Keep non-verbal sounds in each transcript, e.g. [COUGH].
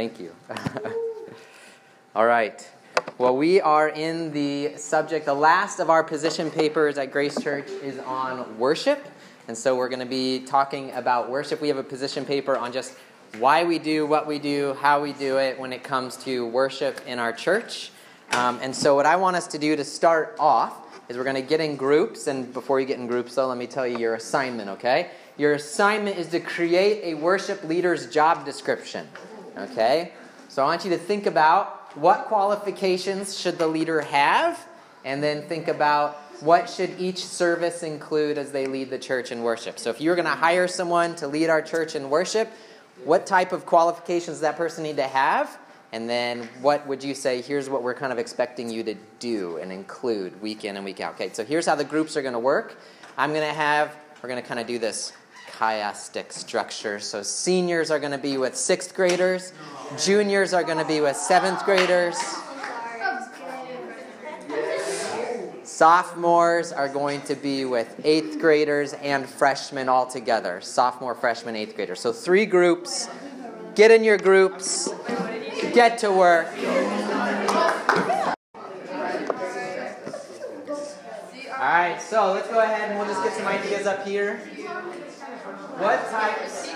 Thank you. [LAUGHS] All right. Well, we are in the subject. The last of our position papers at Grace Church is on worship. And so we're going to be talking about worship. We have a position paper on just why we do what we do, how we do it when it comes to worship in our church. Um, and so, what I want us to do to start off is we're going to get in groups. And before you get in groups, though, let me tell you your assignment, okay? Your assignment is to create a worship leader's job description, okay? So, I want you to think about what qualifications should the leader have, and then think about what should each service include as they lead the church in worship. So, if you're going to hire someone to lead our church in worship, what type of qualifications does that person need to have? And then what would you say, here's what we're kind of expecting you to do and include week in and week out? Okay, so here's how the groups are going to work. I'm going to have, we're going to kind of do this chiastic structure. So seniors are going to be with sixth graders, juniors are going to be with seventh graders. Sophomores are going to be with eighth graders and freshmen all together. Sophomore, freshman, eighth grader. So three groups. Get in your groups. Get to work. All right, so let's go ahead and we'll just get some ideas up here. What types?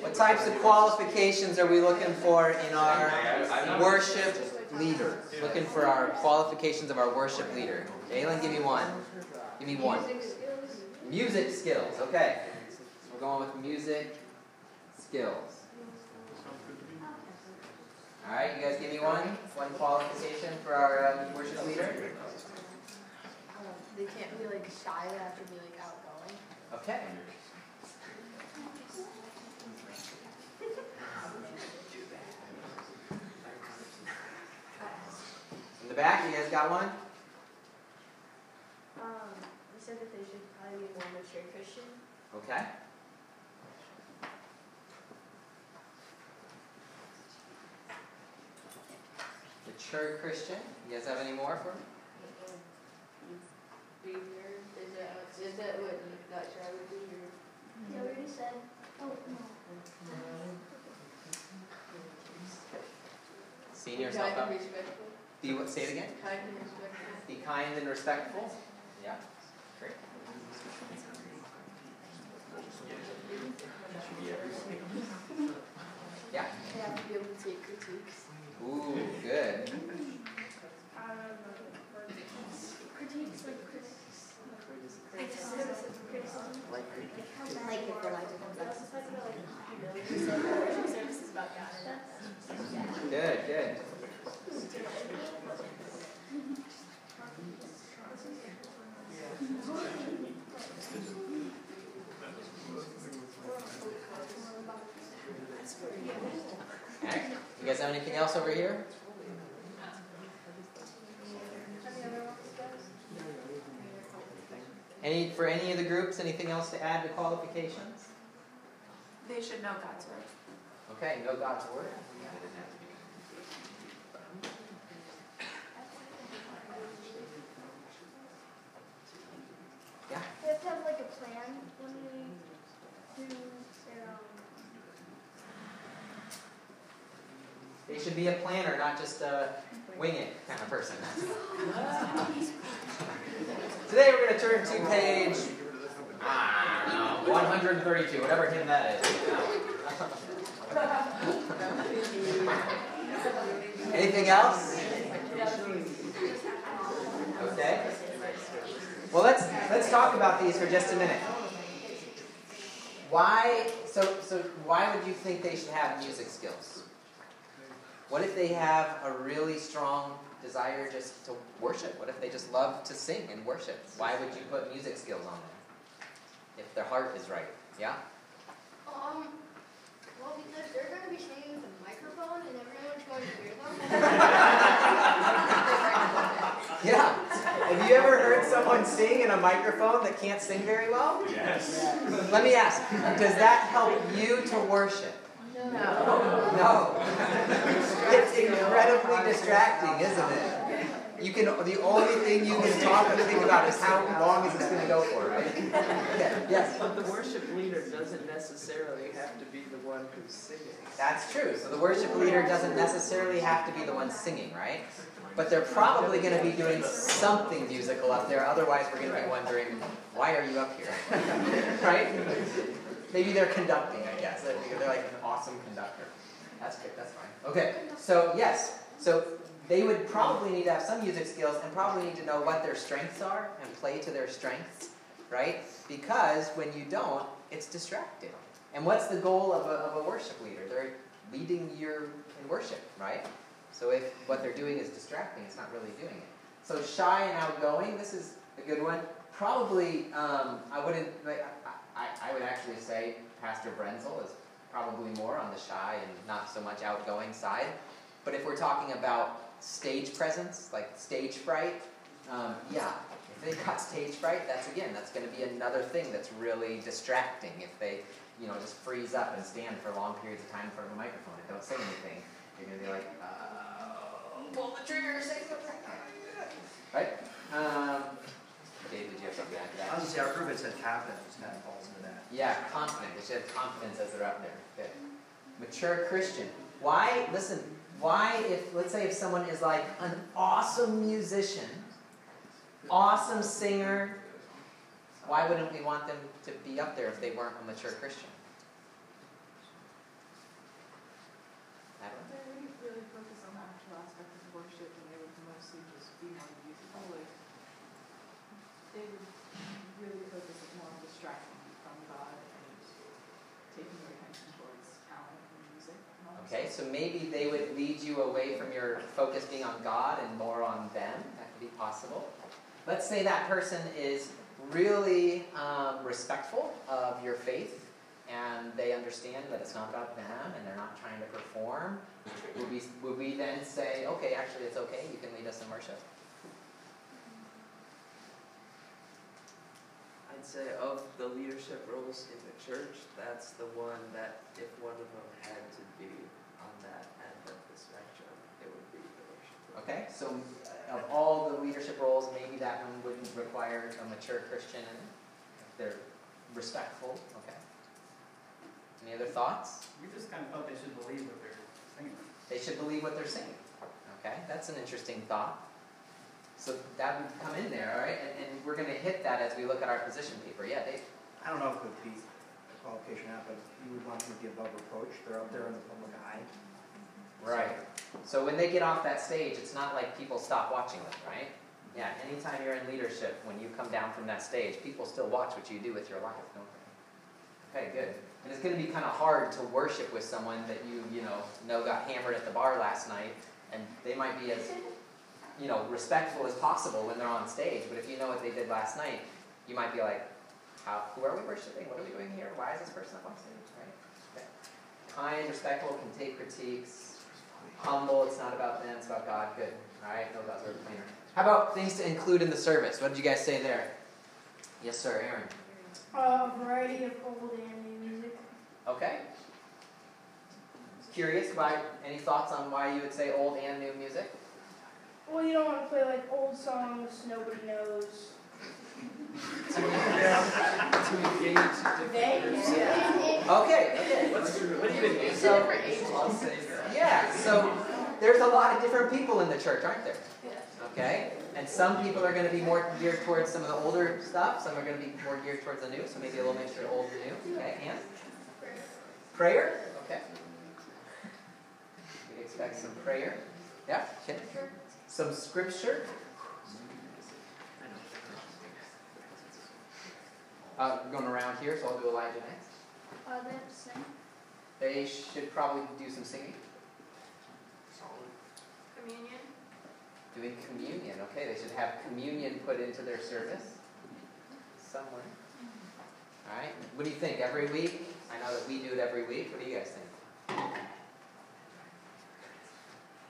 What types of qualifications are we looking for in our worship leader? Looking for our qualifications of our worship leader. Jalen, give me one. Give me one. Music skills. Okay, we're going with music skills. All right, you guys give me one. One qualification for our uh, worship leader. They can't be like shy, they have to be like outgoing. Okay. In the back, you guys got one? Um, they said that they should probably be more mature Christian. Okay. Mature Christian. You guys have any more for me? Is that what you thought shy would be? Or? Yeah, we already said. Oh, no. Seniors kind help out. respectful. Be what? Say it again. Kind and respectful. Be kind and respectful. Yeah. Great. Yeah. They have to be able to take critiques. Ooh, good. Critiques like critics. Criticism. Like criticism. Like if Elijah comes up. Good, good. Okay. You guys have anything else over here? Any for any of the groups? Anything else to add to qualifications? They should know God's word. Okay, know God's word. Yeah. We have to have like a plan when we do their um. They should be a planner, not just a wing it kind of person. [LAUGHS] Today we're going to turn to page ah, I 132, whatever hymn that is. [LAUGHS] Anything else? Okay. Well, let's let's talk about these for just a minute. Why? So so why would you think they should have music skills? What if they have a really strong desire just to worship? What if they just love to sing and worship? Why would you put music skills on them? If their heart is right, yeah. Um. Well, because they're going to be singing with a microphone and everyone's going to hear them. [LAUGHS] Yeah. Have you ever heard someone sing in a microphone that can't sing very well? Yes. Let me ask, does that help you to worship? No. No. [LAUGHS] It's incredibly distracting, isn't it? You can. The only thing you can talk and think about is how long is this going to go for, right? Okay. Yes. But the worship leader doesn't necessarily have to be the one who's singing. That's true. So the worship leader doesn't necessarily have to be the one singing, right? But they're probably going to be doing something musical up there. Otherwise, we're going to be wondering, why are you up here? [LAUGHS] right? Maybe they're conducting, I guess. They're like an awesome conductor. That's good. That's fine. Okay. So yes. So they would probably need to have some music skills and probably need to know what their strengths are and play to their strengths, right? Because when you don't, it's distracting. And what's the goal of a, of a worship leader? They're leading you in worship, right? So if what they're doing is distracting, it's not really doing it. So shy and outgoing, this is a good one. Probably, um, I wouldn't. I, I, I would actually say Pastor Brenzel is probably more on the shy and not so much outgoing side. But if we're talking about stage presence, like stage fright, um, yeah, if they got stage fright, that's again, that's going to be another thing that's really distracting. If they, you know, just freeze up and stand for long periods of time in front of a microphone and don't say anything, you're going to be like, uh, pull the trigger, say something. Right? Um, Dave, did you have something to add to that? I was gonna say, our group has had confidence, kind of falls into that. Yeah, confident. They should have confidence as they're up there. Good. Mature Christian. Why? Listen. Why, if let's say if someone is like an awesome musician, awesome singer, why wouldn't we want them to be up there if they weren't a mature Christian? I don't know. They wouldn't really focus on the actual aspect of worship and they would mostly just be more musical. Like, they would really focus more on distracting you from God and taking your attention towards talent and music. and all that Okay, stuff. So maybe they would lead you away from your focus being on God and more on them. That could be possible. Let's say that person is really um, respectful of your faith and they understand that it's not about them and they're not trying to perform. Would we, would we then say, okay, actually, it's okay, you can lead us in worship? I'd say of the leadership roles in the church, that's the one that if one of them had to be on that end of the spectrum, it would be the worship. leader. Okay, so uh, of all the leadership roles, maybe that one wouldn't require a mature Christian and they're respectful. Okay. Any other thoughts? We just kind of felt they should believe what they're singing. They should believe what they're saying. Okay, that's an interesting thought. So that would come in there, all right? And, and we're going to hit that as we look at our position paper. Yeah, Dave. I don't know if it would be a qualification or not, but you would want them to be above reproach. They're up there in the public eye. Right. So when they get off that stage, it's not like people stop watching them, right? Yeah, anytime you're in leadership, when you come down from that stage, people still watch what you do with your life, don't they? Okay, good. And it's going to be kind of hard to worship with someone that you, you know, know got hammered at the bar last night, and they might be as, you know, respectful as possible when they're on stage. But if you know what they did last night, you might be like, how, who are we worshiping? What are we doing here? Why is this person up on stage? Right? Okay. Kind, respectful, can take critiques. Humble, it's not about them, it's about God. Good. All right, no buzzword cleaner. How about things to include in the service? What did you guys say there? Yes, sir, Aaron. Uh, a variety of old and new music. Okay. Curious by any thoughts on why you would say old and new music? Well, you don't want to play like old songs nobody knows. [LAUGHS] To engage different They, groups. yeah. Okay, okay. What's, what do you mean? So- different ages. I'll say that. Yeah, so there's a lot of different people in the church, aren't there? Okay? And some people are going to be more geared towards some of the older stuff, some are going to be more geared towards the new, so maybe a little mixture of old and new. Okay, and? Prayer? Okay. We'd expect some prayer. Yeah, okay. Some scripture. Uh, going around here, so I'll do Elijah next. Uh, they have to sing. They should probably do some singing. Communion. Doing communion. Okay, they should have communion put into their service somewhere. All right. What do you think? Every week? I know that we do it every week. What do you guys think?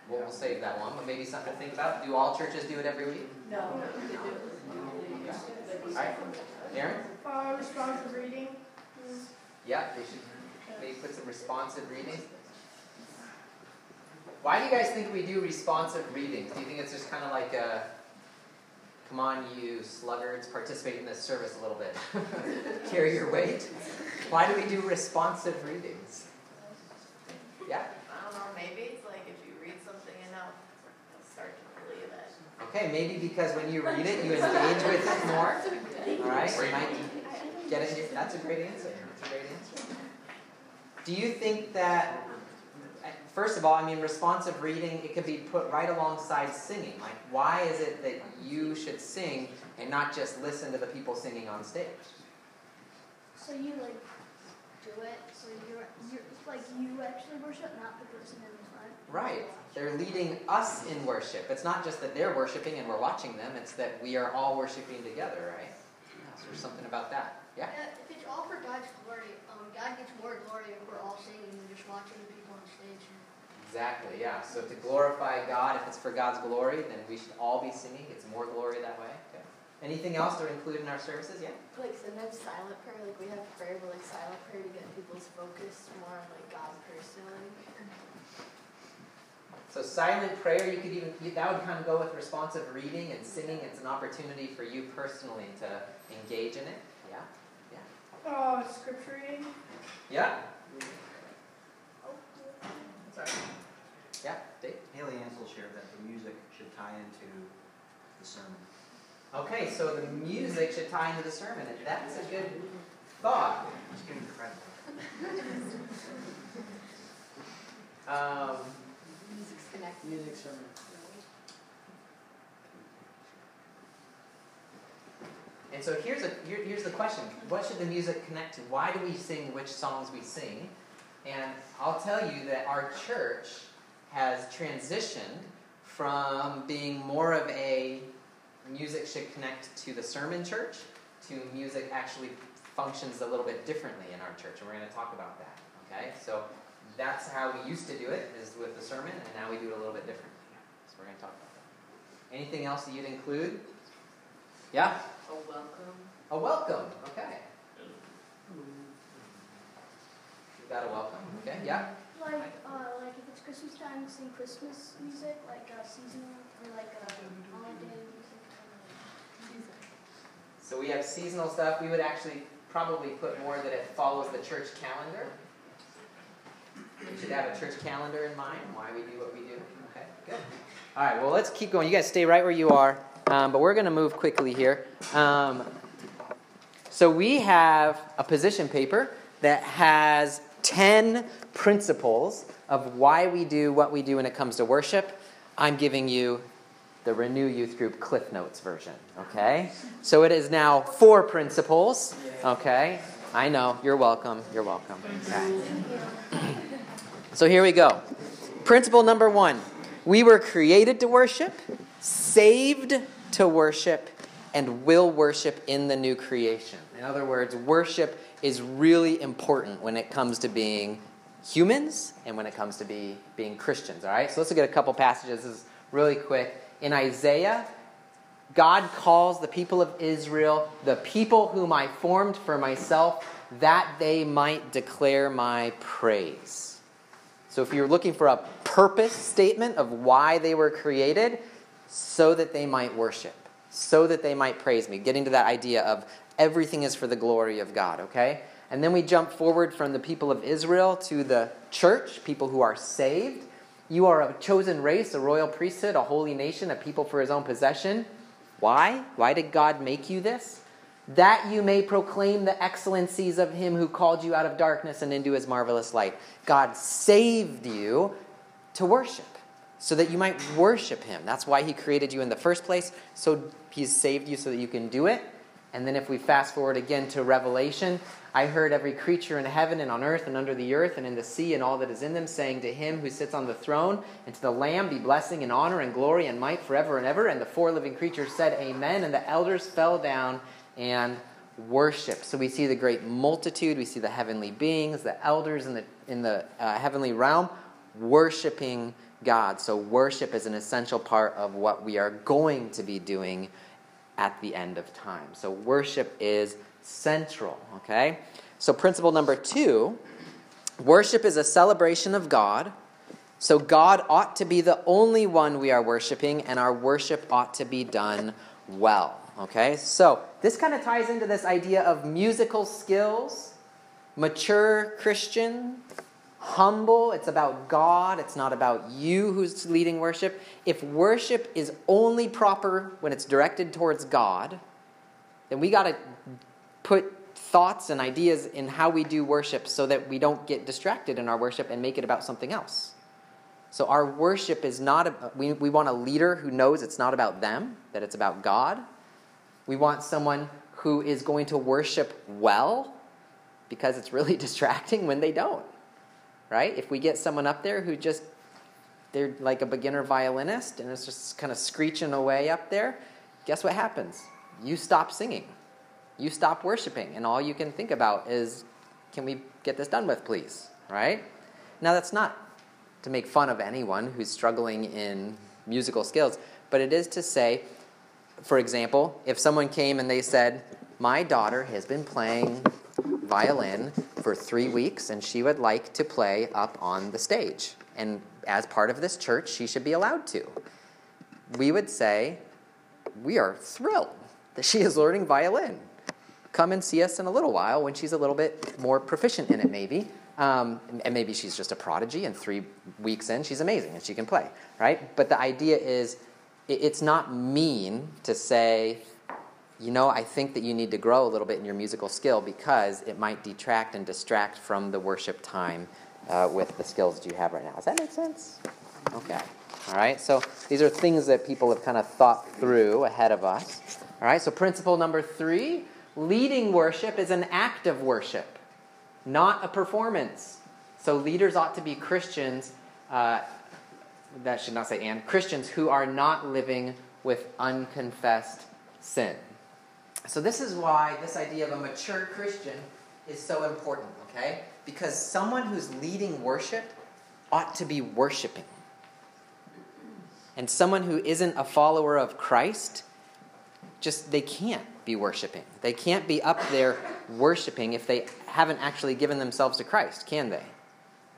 Well, we'll save that one, but maybe something to think about. Do all churches do it every week? No. All right. Aaron? Uh, responsive reading. Yeah, they should maybe put some responsive reading. Why do you guys think we do responsive readings? Do you think it's just kind of like a, come on, you sluggards, participate in this service a little bit, [LAUGHS] carry your weight? Why do we do responsive readings? Yeah. I don't know, maybe it's like if you read something enough, you'll start to believe it. Okay, maybe because when you read it, you engage with it more. All right, you might get it. That's a great answer. That's a great answer. Do you think that, first of all, I mean, responsive reading, it could be put right alongside singing. Like, why is it that you should sing and not just listen to the people singing on stage? So you like do it. So you're you're like you actually worship, not the person in the front. Right. They're leading us in worship. It's not just that they're worshiping and we're watching them, it's that we are all worshiping together, right? So there's something about that. Yeah? Uh, if it's all for God's glory, um, God gets more glory if we're all singing than just watching the people on stage. Exactly, yeah. So to glorify God, if it's for God's glory, then we should all be singing. It's more glory that way. Okay. Anything else to include in our services? Yeah? Like sometimes silent prayer, like we have prayer, but like silent prayer to get people's focus more on like God personally. So silent prayer, you could even that would kind of go with responsive reading and singing. It's an opportunity for you personally to engage in it. Yeah? Yeah, Oh, scripture reading? yeah, oh, sorry. Yeah, Dave. Haley Ansel shared that the music should tie into the sermon. Okay, so the music should tie into the sermon, that's a good thought. Just give him credit. Um, Music's connected. Music sermon. And so here's a here, here's the question: What should the music connect to? Why do we sing which songs we sing? And I'll tell you that our church has transitioned from being more of a music should connect to the sermon church to music actually functions a little bit differently in our church, and we're going to talk about that. Okay, so that's how we used to do it is with the sermon, and now we do it a little bit differently. So we're going to talk about that. Anything else that you'd include? Yeah. A welcome. A welcome. Okay. You got a welcome. Okay. Yeah. Like uh, like if it's Christmas time, sing Christmas music, like uh, seasonal or like uh, holiday music. So we have seasonal stuff. We would actually probably put more that it follows the church calendar. We should have a church calendar in mind. Why we do what we do. Okay. Good. All right. Well, let's keep going. You guys stay right where you are. Um, but we're going to move quickly here. Um, so we have a position paper that has 10 principles of why we do what we do when it comes to worship. I'm giving you the Renew Youth Group Cliff Notes version, okay? So it is now four principles, okay? I know, you're welcome, you're welcome. Okay. So here we go. Principle number one we were created to worship, saved to worship, and will worship in the new creation. In other words, worship is really important when it comes to being humans and when it comes to be, being Christians. All right, so let's look at a couple passages. This is really quick. In Isaiah, God calls the people of Israel the people whom I formed for myself, that they might declare my praise. So if you're looking for a purpose statement of why they were created, so that they might worship, so that they might praise me, getting to that idea of everything is for the glory of God, okay? And then we jump forward from the people of Israel to the church, people who are saved. You are a chosen race, a royal priesthood, a holy nation, a people for his own possession. Why? Why did God make you this? That you may proclaim the excellencies of him who called you out of darkness and into his marvelous light. God saved you to worship, so that you might worship him. That's why he created you in the first place. So he's saved you so that you can do it. And then if we fast forward again to Revelation, I heard every creature in heaven and on earth and under the earth and in the sea and all that is in them saying to him who sits on the throne and to the Lamb be blessing and honor and glory and might forever and ever. And the four living creatures said, Amen. And the elders fell down and worship. So we see the great multitude, we see the heavenly beings, the elders in the, in the uh, heavenly realm worshiping God. So worship is an essential part of what we are going to be doing at the end of time. So worship is central, okay? So principle number two worship is a celebration of God So God ought to be the only one we are worshiping, and our worship ought to be done well. Okay? So this kind of ties into this idea of musical skills, mature Christian, humble. It's about God, it's not about you who's leading worship. If worship is only proper when it's directed towards God, then we got to put thoughts and ideas in how we do worship so that we don't get distracted in our worship and make it about something else. So our worship is not, a, we, we want a leader who knows it's not about them, that it's about God. We want someone who is going to worship well because it's really [LAUGHS] distracting when they don't. Right? If we get someone up there who just, they're like a beginner violinist and it's just kind of screeching away up there, guess what happens? You stop singing. You stop worshiping, and all you can think about is, can we get this done with, please? Right? Now, that's not to make fun of anyone who's struggling in musical skills, but it is to say, for example, if someone came and they said, My daughter has been playing violin for three weeks and she would like to play up on the stage, and as part of this church, she should be allowed to. We would say, We are thrilled that she is learning violin. Come and see us in a little while when she's a little bit more proficient in it, maybe. Um, and maybe she's just a prodigy, and three weeks in, she's amazing and she can play, right? But the idea is it's not mean to say, you know, I think that you need to grow a little bit in your musical skill because it might detract and distract from the worship time uh, with the skills that you have right now. Does that make sense? Okay. All right. So these are things that people have kind of thought through ahead of us. All right. So principle number three leading worship is an act of worship not a performance. So leaders ought to be Christians, uh, that should not say and, Christians who are not living with unconfessed sin. So this is why this idea of a mature Christian is so important, okay? Because someone who's leading worship ought to be worshiping. And someone who isn't a follower of Christ, just they can't be worshiping. They can't be up there worshiping if they haven't actually given themselves to Christ, can they?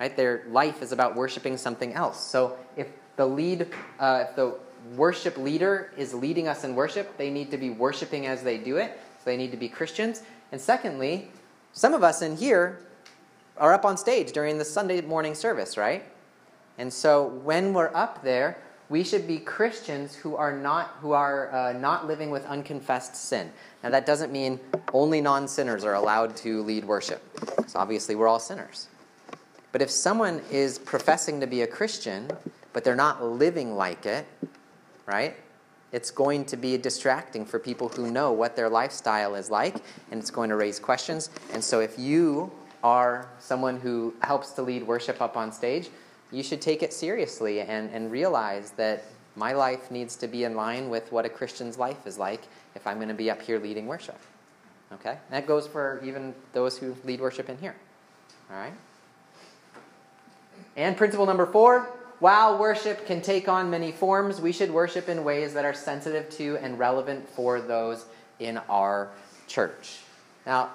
Right? Their life is about worshiping something else. So if the lead, uh, if the worship leader is leading us in worship, they need to be worshiping as they do it. So they need to be Christians. And secondly, some of us in here are up on stage during the Sunday morning service, right? And so when we're up there, we should be Christians who are not who are uh, not living with unconfessed sin. Now that doesn't mean only non-sinners are allowed to lead worship. Because obviously we're all sinners. But if someone is professing to be a Christian, but they're not living like it, right? It's going to be distracting for people who know what their lifestyle is like, and it's going to raise questions. And so if you are someone who helps to lead worship up on stage, you should take it seriously and, and realize that my life needs to be in line with what a Christian's life is like if I'm going to be up here leading worship. Okay? And that goes for even those who lead worship in here. All right? And principle number four while worship can take on many forms, we should worship in ways that are sensitive to and relevant for those in our church. Now,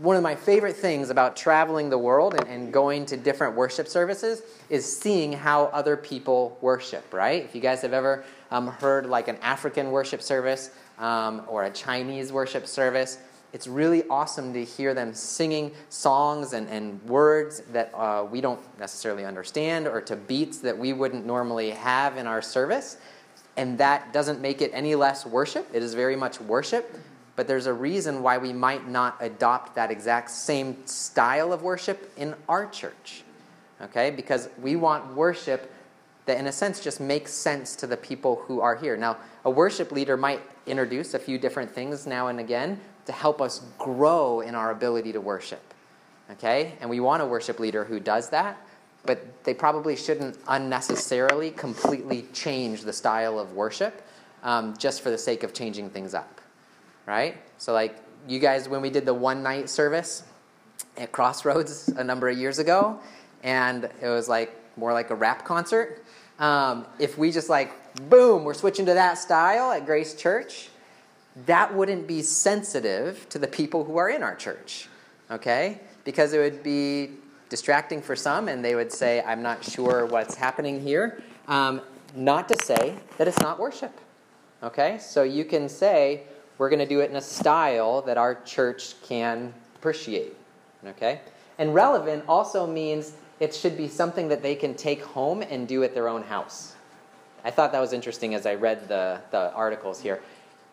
one of my favorite things about traveling the world and, and, going to different worship services is seeing how other people worship, right? If you guys have ever um, heard like an African worship service um, or a Chinese worship service, it's really awesome to hear them singing songs and, and words that uh, we don't necessarily understand or to beats that we wouldn't normally have in our service. And that doesn't make it any less worship. It is very much worship but there's a reason why we might not adopt that exact same style of worship in our church. Okay? Because we want worship that, in a sense, just makes sense to the people who are here. Now, a worship leader might introduce a few different things now and again to help us grow in our ability to worship. Okay? And we want a worship leader who does that, but they probably shouldn't unnecessarily completely change the style of worship um, just for the sake of changing things up right? So, like, you guys, when we did the one night service at Crossroads a number of years ago, and it was like more like a rap concert. Um, if we just like, boom, we're switching to that style at Grace Church, that wouldn't be sensitive to the people who are in our church, okay? Because it would be distracting for some, and they would say, I'm not sure what's happening here. Um, not to say that it's not worship. Okay? So you can say, we're going to do it in a style that our church can appreciate. Okay? And relevant also means it should be something that they can take home and do at their own house. I thought that was interesting as I read the, the articles here.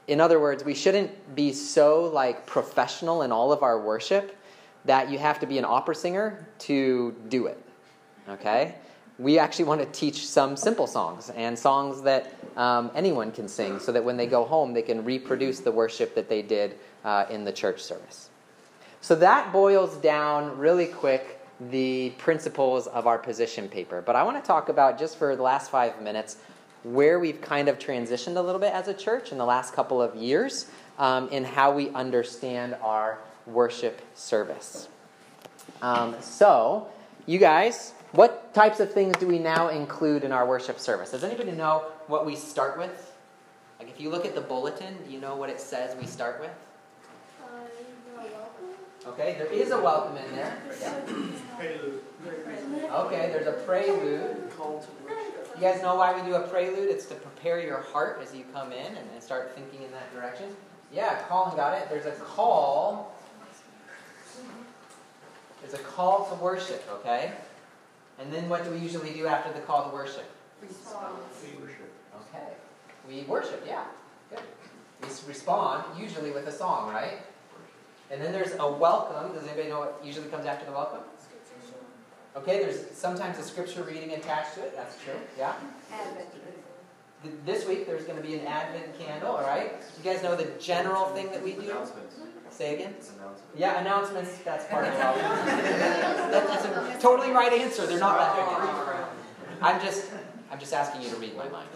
In other words, we shouldn't be so like professional in all of our worship that you have to be an opera singer to do it. Okay? We actually want to teach some simple songs and songs that um, anyone can sing so that when they go home, they can reproduce the worship that they did uh, in the church service. So that boils down really quick the principles of our position paper. But I want to talk about, just for the last five minutes, where we've kind of transitioned a little bit as a church in the last couple of years um, in how we understand our worship service. Um, so, you guys, what types of things do we now include in our worship service? Does anybody know what we start with? Like, if you look at the bulletin, do you know what it says we start with? Welcome. Okay, there is a welcome in there. Yeah. Okay, there's a prelude. You guys know why we do a prelude? It's to prepare your heart as you come in and, and start thinking in that direction. Yeah, Colin got it. There's a call. There's a call to worship, okay? And then what do we usually do after the call to worship? Respond. We worship. Okay. We worship, yeah. Good. We respond, usually with a song, right? And then there's a welcome. Does anybody know what usually comes after the welcome? Okay, there's sometimes a scripture reading attached to it. That's true. Yeah. Th- This week there's going to be an Advent candle, all right? You guys know the general thing that we do? Announcements. Say again? Announcements. Yeah, announcements. That's part of the welcome. That- That's a totally right answer. They're not that big. I'm just, I'm just asking you to read my mind.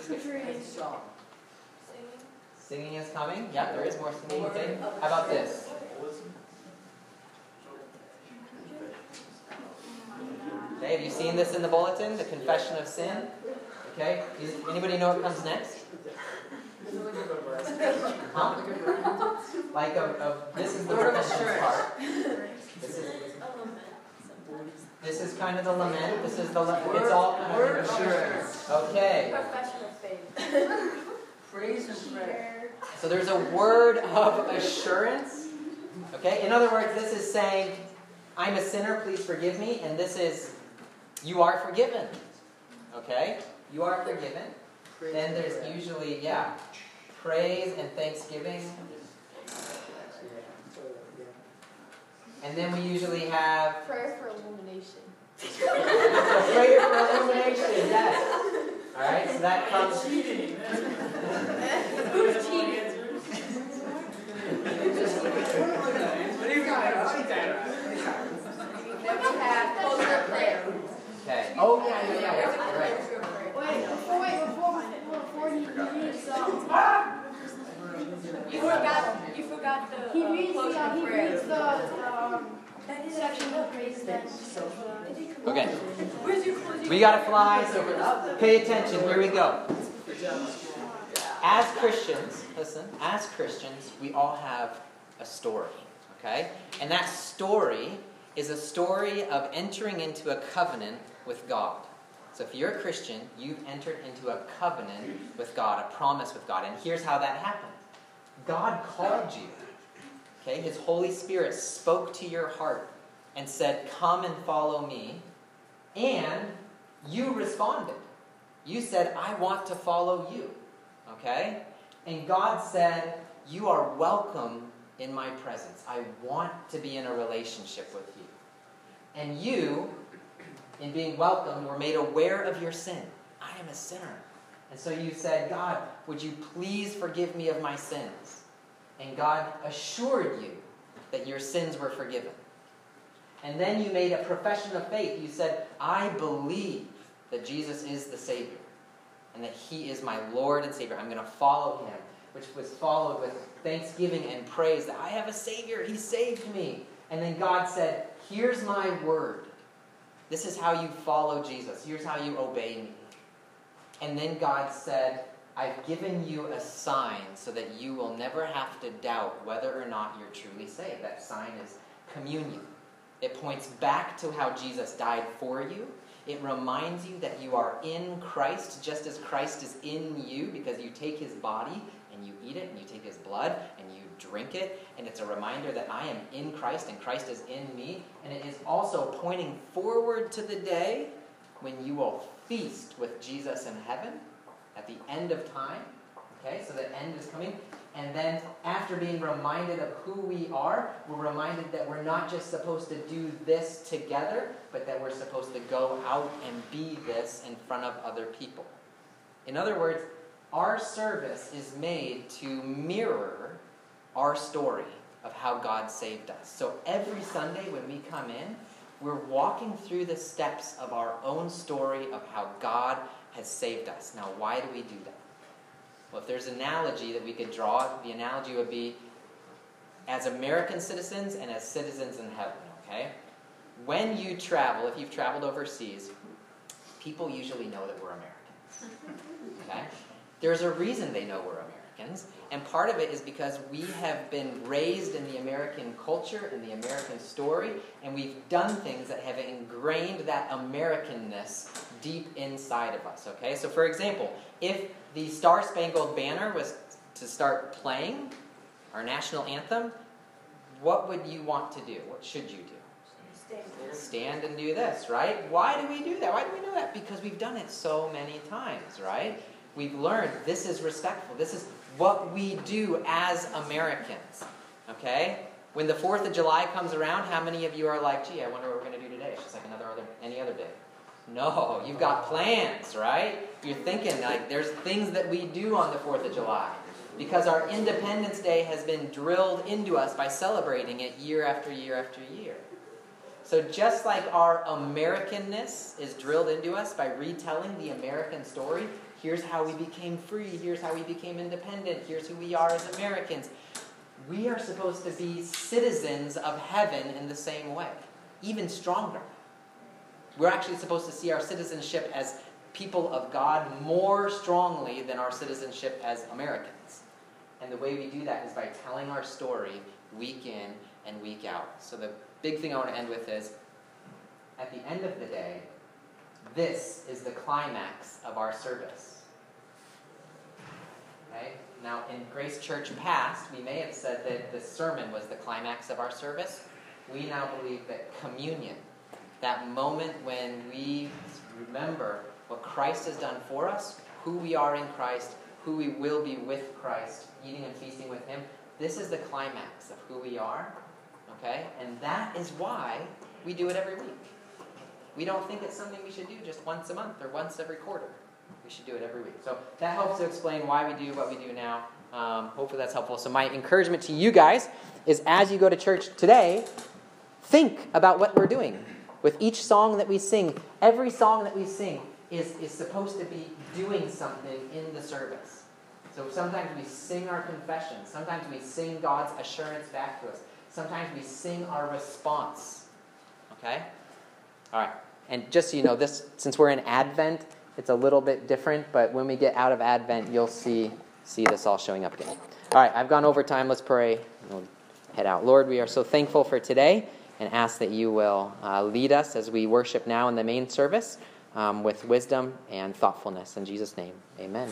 Singing is coming. Yeah, there is more singing. Okay. How about this? Okay, have you seen this in the bulletin? The confession of sin. Okay. Does anybody know what comes next? Huh? Like of, of this is the repentance part. This is this is kind of the lament. This is the le- it's all kind of assurance. Okay. Profession of faith. Praise and prayer. So there's a word of assurance. Okay? In other words, this is saying, I'm a sinner, please forgive me. And this is, you are forgiven. Okay? You are forgiven. Then there's usually, yeah, praise and thanksgiving. And then we usually have Prayer for illumination. a prayer for illumination. Yes. All right, so that comes. Who's cheating? Then we have closer prayer. Okay. Oh yeah, yeah, yeah. Right. Wait, before, wait, before, before he reads, um, You forgot. You forgot the he uh, reads the, uh, he reads the, um, section of praise and then, Okay. Where's your closing? We gotta fly, so pay attention. Here we go. As Christians, listen, as Christians, we all have a story, okay? And that story is a story of entering into a covenant with God. So if you're a Christian, you've entered into a covenant with God, a promise with God. And here's how that happened God called you, okay? His Holy Spirit spoke to your heart and said, Come and follow me. And you responded. You said, I want to follow you. Okay? And God said, You are welcome in my presence. I want to be in a relationship with you. And you, in being welcomed, were made aware of your sin. I am a sinner. And so you said, God, would you please forgive me of my sins? And God assured you that your sins were forgiven. And then you made a profession of faith. You said, I believe that Jesus is the Savior and that He is my Lord and Savior. I'm going to follow Him, which was followed with thanksgiving and praise that I have a Savior. He saved me. And then God said, Here's my word. This is how you follow Jesus. Here's how you obey me. And then God said, I've given you a sign so that you will never have to doubt whether or not you're truly saved. That sign is communion. It points back to how Jesus died for you. It reminds you that you are in Christ just as Christ is in you because you take his body and you eat it and you take his blood drink it. And it's a reminder that I am in Christ and Christ is in me. And it is also pointing forward to the day when you will feast with Jesus in heaven at the end of time. Okay, so the end is coming. And then, after being reminded of who we are, we're reminded that we're not just supposed to do this together, but that we're supposed to go out and be this in front of other people. In other words, our service is made to mirror our story of how God saved us. So every Sunday when we come in, we're walking through the steps of our own story of how God has saved us. Now, why do we do that? Well, if there's an analogy that we could draw, the analogy would be as American citizens and as citizens in heaven, okay? When you travel, if you've traveled overseas, people usually know that we're Americans. [LAUGHS] Okay? There's a reason they know we're Americans, and part of it is because we have been raised in the American culture, in the American story, and we've done things that have ingrained that Americanness deep inside of us, okay? So, for example, if the Star Spangled Banner was to start playing, our national anthem, what would you want to do? What should you do? Stand and do this, right? Why do we do that? Why do we know that? Because we've done it so many times, right? We've learned this is respectful. This is what we do as Americans, okay? When the 4th of July comes around, how many of you are like, gee, I wonder what we're going to do today? It's just like another other, any other day. No, you've got plans, right? You're thinking like there's things that we do on the 4th of July because our Independence Day has been drilled into us by celebrating it year after year after year. So, just like our Americanness is drilled into us by retelling the American story, here's how we became free, here's how we became independent, here's who we are as Americans. We are supposed to be citizens of heaven in the same way, even stronger. We're actually supposed to see our citizenship as people of God more strongly than our citizenship as Americans. And the way we do that is by telling our story week in and week out. So, the big thing I want to end with is at the end of the day, this is the climax of our service. Okay? Now, in Grace Church past, we may have said that the sermon was the climax of our service. We now believe that communion that moment when we remember what Christ has done for us, who we are in Christ, who we will be with Christ, eating and feasting with Him. This is the climax of who we are, okay? And that is why we do it every week. We don't think it's something we should do just once a month or once every quarter. We should do it every week. So that helps to explain why we do what we do now. Um, hopefully that's helpful. So my encouragement to you guys is as you go to church today, think about what we're doing with each song that we sing, every song that we sing is, is supposed to be doing something in the service. So sometimes we sing our confession. Sometimes we sing God's assurance back to us. Sometimes we sing our response. Okay? All right. And just so you know, this since we're in Advent, it's a little bit different, but when we get out of Advent, you'll see see this all showing up again. All right, I've gone over time. Let's pray. We'll head out. Lord, we are so thankful for today and ask that you will uh, lead us as we worship now in the main service um, with wisdom and thoughtfulness. In Jesus' name, amen.